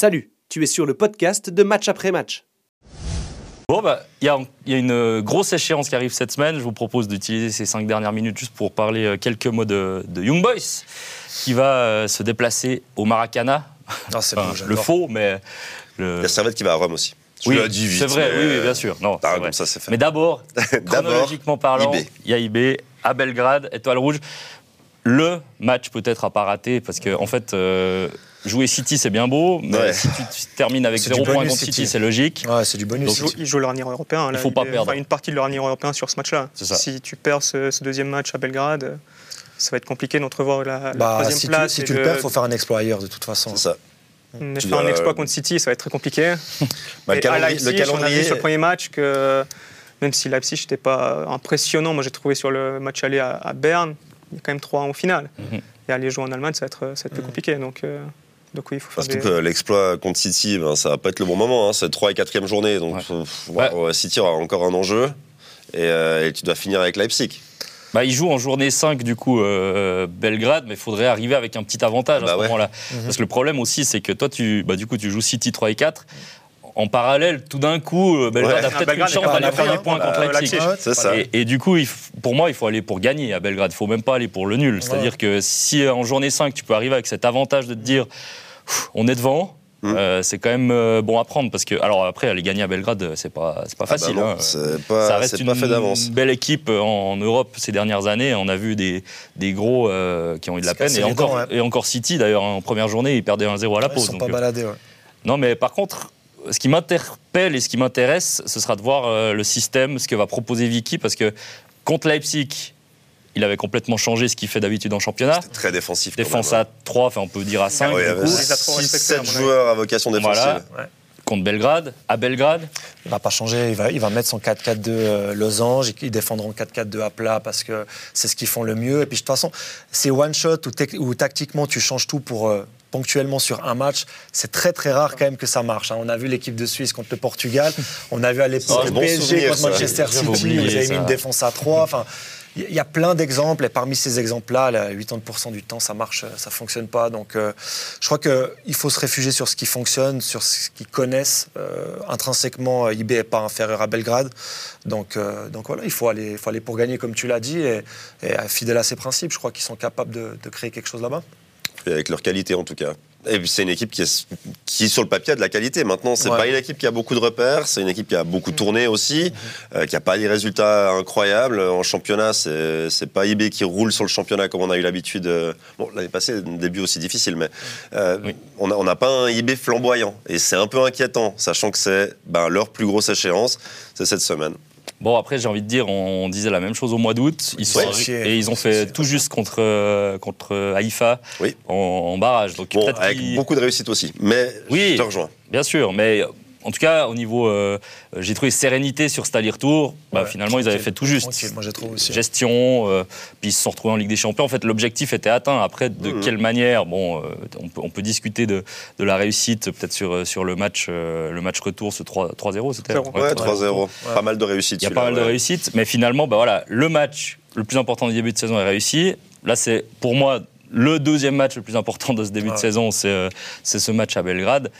Salut, tu es sur le podcast de Match après Match. Bon, bah, il y, a- il y a une euh, grosse échéance qui arrive cette semaine. Je vous propose d'utiliser ces cinq dernières minutes juste pour parler euh, quelques mots de, de Young Boys, qui va euh, se déplacer au Maracana. Ah, c'est Enfin, j'adore. le faux, mais. Le... Il y a Servette qui va à Rome aussi. Je Oui, dit vite, c'est vrai, mais, oui, oui, bien sûr. Non, Ah, vrai. ça, c'est fait. Mais d'abord, chronologiquement parlant, il y a IB à Belgrade, Étoile Rouge. Le match peut-être à pas rater parce que en fait, euh, jouer City c'est bien beau, mais Ouais. si tu, tu termines avec C'est 0 du points contre City, City. c'est logique. Ouais, c'est du bonus. Donc, Ils jouent, ils jouent leur avenir européen. là. faut pas Ils- perdre. une partie de leur avenir européen sur ce match-là. C'est ça. Si tu perds ce, ce deuxième match à Belgrade, euh, ça va être compliqué d'entrevoir la, la bah, troisième si tu, place. si et tu de- le perds, il faut faire un exploit ailleurs de toute façon. C'est ça. Mais Tu faire un exploit contre City, ça va être très compliqué. Bah, le, à calendrier, Leipzig, le on a vu calendrier- sur le premier match que même si Leipzig n'était pas impressionnant, moi j'ai trouvé sur le match aller à, à Berne, il y a quand même 3 en finale. Mhm. Et aller jouer en Allemagne, ça va être, ça va être plus compliqué. Donc, euh, donc oui, il faut faire Surtout des... que l'exploit contre City, ben, ça va pas être le bon moment. Hein. C'est 3 et 4 journée. Donc, Ouais. euh, pff, ouais, City aura encore un enjeu. Et, euh, et tu dois finir avec Leipzig. Bah, il joue en journée 5 du coup euh, Belgrade, mais il faudrait arriver avec un petit avantage à Bah ce ouais. moment-là. Mhm. Parce que le problème aussi, c'est que toi, tu, bah, du coup, tu joues City 3 et 4. En parallèle, tout d'un coup, euh, Belgrade Ouais. a peut-être une chance pas d'aller faire des points contre euh, Leipzig. Ça. Et, et du coup, pour moi, il faut aller pour gagner à Belgrade. Il faut même pas aller pour le nul. C'est-à-dire que si euh, en journée 5, tu peux arriver avec cet avantage de te dire on est devant, Mm. euh, c'est quand même euh, bon à prendre. Parce que, alors après, aller gagner à Belgrade, euh, c'est pas, c'est pas Ah bah facile. non, hein. c'est Ça pas, reste pas une fait d'avance. belle équipe en, en Europe ces dernières années. On a vu des, des gros euh, qui ont eu de la peine. Et encore, dents, ouais. et encore City, d'ailleurs, hein, en première journée, ils perdaient 1-0 à la Ils pause. sont donc, pas euh, baladés. ouais. non, mais par contre, ce qui m'interpelle et ce qui m'intéresse, ce sera de voir euh, le système, ce que va proposer Vicky, parce que contre Leipzig, il avait complètement changé ce qu'il fait d'habitude en championnat. Très défensif. quand Défense même, à 3, enfin on peut dire à 5 hein. Ouais, il y du avait coup. Il les a trop respectés, à 6-7 mon avis. joueurs à vocation défensive. Voilà. Contre Belgrade, à Belgrade. Il va pas changer, il va, il va mettre son 4-4-2 euh, losange, ils défendront 4-4-2 à plat parce que c'est ce qu'ils font le mieux. Et puis de toute façon, c'est one shot où tactiquement tu changes tout pour euh, ponctuellement sur un match. C'est très très rare quand même que ça marche. hein. On a vu l'équipe de Suisse contre le Portugal, on a vu à l'époque le bon PSG contre. Manchester City, avaient ça. mis une défense à 3. Enfin, il y a plein d'exemples et parmi ces exemples-là, là, 80% du temps, ça marche, ça fonctionne pas. Donc, euh, je crois qu'il faut se réfugier sur ce qui fonctionne, sur ce qu'ils connaissent. Euh, intrinsèquement, IB n'est pas inférieur à Belgrade. Donc, euh, donc voilà, il faut aller, il faut aller pour gagner, comme tu l'as dit, et, et fidèle à ses principes. Je crois qu'ils sont capables de, de créer quelque chose là-bas. Et avec leur qualité en tout cas. Et puis c'est une équipe qui, est, qui sur le papier a de la qualité. Maintenant, c'est Ouais. pas une équipe qui a beaucoup de repères, c'est une équipe qui a beaucoup tourné aussi, euh, qui a pas des résultats incroyables en championnat. C'est c'est pas IB qui roule sur le championnat comme on a eu l'habitude. euh, Bon, l'année passée, un début aussi difficile, mais euh, Oui. on a- on n'a pas un IB flamboyant et c'est un peu inquiétant, sachant que c'est ben, leur plus grosse échéance, c'est cette semaine. Bon, après, j'ai envie de dire, on disait la même chose au mois d'août. Ils sont Ouais. et ils ont fait tout juste contre, euh, contre Haïfa Oui. en, en barrage. Donc, Bon, avec beaucoup de réussite aussi, mais Oui. je te rejoins. Bien sûr, mais en tout cas, au niveau. euh, j'ai trouvé sérénité sur cet aller-retour. Bah, Ouais, finalement, ils avaient fait tout juste. tranquille, moi, j'ai trouvé aussi. Gestion, euh, puis ils se sont retrouvés en Ligue des Champions. En fait, l'objectif était atteint. Après, de Mhm. quelle manière? Bon, euh, on, peut, on peut discuter de, de la réussite, peut-être sur, sur le match, euh, le match retour, ce 3 3-0, c'était. Ouais, 3-0. Ouais. Pas mal de réussite. il y a pas mal de ouais. réussites, mais finalement, bah voilà, le match le plus important du début de saison est réussi. Là, c'est pour moi le deuxième match le plus important de ce début de Ouais. saison, c'est euh, c'est ce match à Belgrade.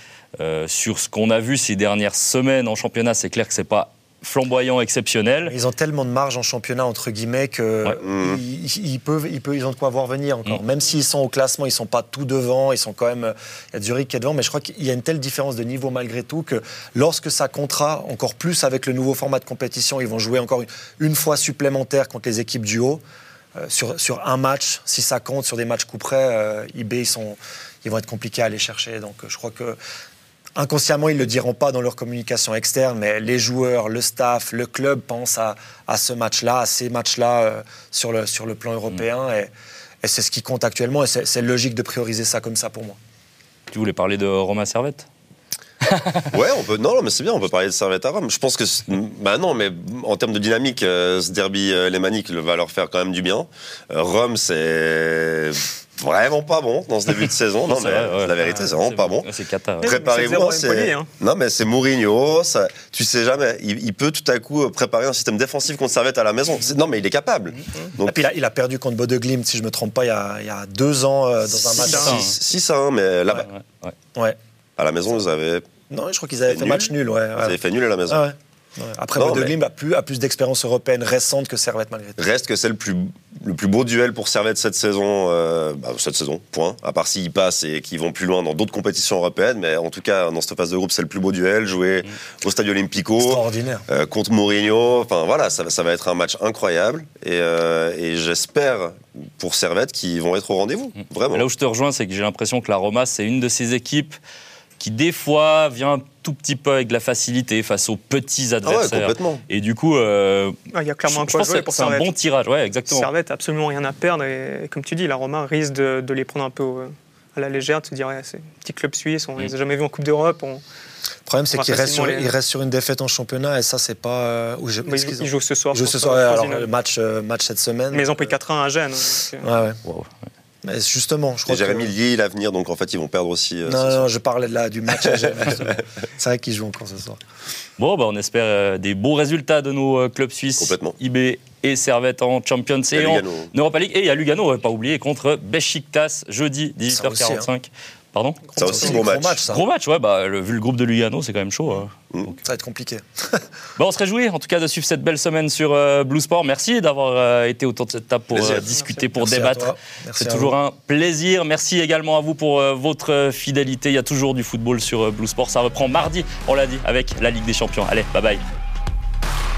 Euh, sur ce qu'on a vu ces dernières semaines en championnat, c'est clair que c'est pas flamboyant, exceptionnel. Ils ont tellement de marge en championnat, entre guillemets, que Ouais. Ils, ils peuvent, ils, peuvent, ils ont de quoi voir venir encore. Mhm. Même s'ils sont au classement, ils sont pas tout devant, ils sont quand même. Il y a Zurich qui est devant, mais je crois qu'il y a une telle différence de niveau malgré tout que lorsque ça comptera encore plus avec le nouveau format de compétition, ils vont jouer encore une, une fois supplémentaire contre les équipes du haut. Euh, sur, sur un match, si ça compte, sur des matchs coup près, euh, IB, ils, sont, ils vont être compliqués à aller chercher. Donc euh, je crois que inconsciemment, ils ne le diront pas dans leur communication externe, mais les joueurs, le staff, le club pensent à, à ce match-là, à ces matchs-là euh, sur, le, sur le plan européen. Et, et c'est ce qui compte actuellement. Et c'est c'est logique de prioriser ça comme ça pour moi. Tu voulais parler de Romain Servette? Ouais, on peut. Non, non, mais c'est bien. On peut parler de Servette à Rome. Je pense que, bah non, mais en termes de dynamique, euh, ce derby euh, lémanique va leur faire quand même du bien. Euh, Rome, c'est vraiment pas bon dans ce début de saison. Non, mais vrai, ouais. la vérité, c'est vraiment pas bon. C'est. Mais Préparez-vous. hein. Non, mais c'est Mourinho. Ça, tu sais jamais. Il, il peut tout à coup euh, préparer un système défensif contre Servette à la maison. Non, mais il est capable. Donc, Et puis il a, il a perdu contre Bode Glimt, si je ne me trompe pas, il y a, il y a deux ans euh, dans un match. Six à un. 6 à 1, mais là-bas. Ouais, ouais, ouais. À la maison, vous avez, Non, je crois qu'ils avaient fait nul. match nul. Ouais, vous ouais. avez fait nul à la maison. Ah ouais. Ouais. Après, Non, Glimt a plus, a plus d'expérience européenne récente que Servette malgré tout. Reste que c'est le plus, le plus beau duel pour Servette cette saison, euh, bah, cette saison, point. À part s'ils passent et qu'ils vont plus loin dans d'autres compétitions européennes, mais en tout cas, dans cette phase de groupe, c'est le plus beau duel, joué au Stadio Olimpico. Extraordinaire. euh, contre Mourinho, enfin voilà, ça, va- ça va être un match incroyable et, euh, et j'espère pour Servette qu'ils vont être au rendez-vous, vraiment. Mais là où je te rejoins, c'est que j'ai l'impression que la Roma, c'est une de ces équipes qui, des fois, vient un tout petit peu avec de la facilité face aux petits ah ouais, adversaires. complètement. et du coup, euh, Ah, Il y a je, clairement un je quoi pense jouer pour c'est un bon tirage. Ouais, exactement. Servette a absolument rien à perdre et, et comme tu dis, la Roma risque de, de les prendre un peu au- à la légère, de se dire ouais, c'est un petit club suisse, on Mm. les a jamais vus en Coupe d'Europe. On... Le problème, c'est qu'il reste, les- reste sur une défaite en championnat et ça, c'est pas. euh, où je- Bah, est-ce ils, qu'ils ils jouent ce soir. ils jouent ce soir, alors, le match, euh, match cette semaine. Mais ils ont pris 4-1 à Gênes. donc, euh, Ouais, ouais. Wow. Mais justement, je Et crois Jérémy que... Lille à venir, donc en fait, ils vont perdre aussi. euh, Non, non, soir. je parlais de la, du match. C'est vrai qu'ils jouent encore ce soir. Bon, bah, on espère euh, des beaux résultats de nos euh, clubs suisses, Complètement. IB et Servette en Champions et en Lugano. Europa League. Et il y a Lugano, on va pas oublier, contre Besiktas, jeudi, 18h45. Pardon Ça aussi, gros match. ça. Gros match, ouais, bah, le- vu le groupe de Lugano, c'est quand même chaud. hein. Ça va être compliqué. Bah, on se réjouit en tout cas de suivre cette belle semaine sur euh, Blue Sport. Merci d'avoir euh, été autour de cette table pour euh, discuter, pour Merci débattre. C'est toujours vous. un plaisir. Merci également à vous pour euh, votre euh, fidélité. Il y a toujours du football sur euh, Blue Sport. Ça reprend mardi, on l'a dit, avec la Ligue des Champions. Allez, bye bye.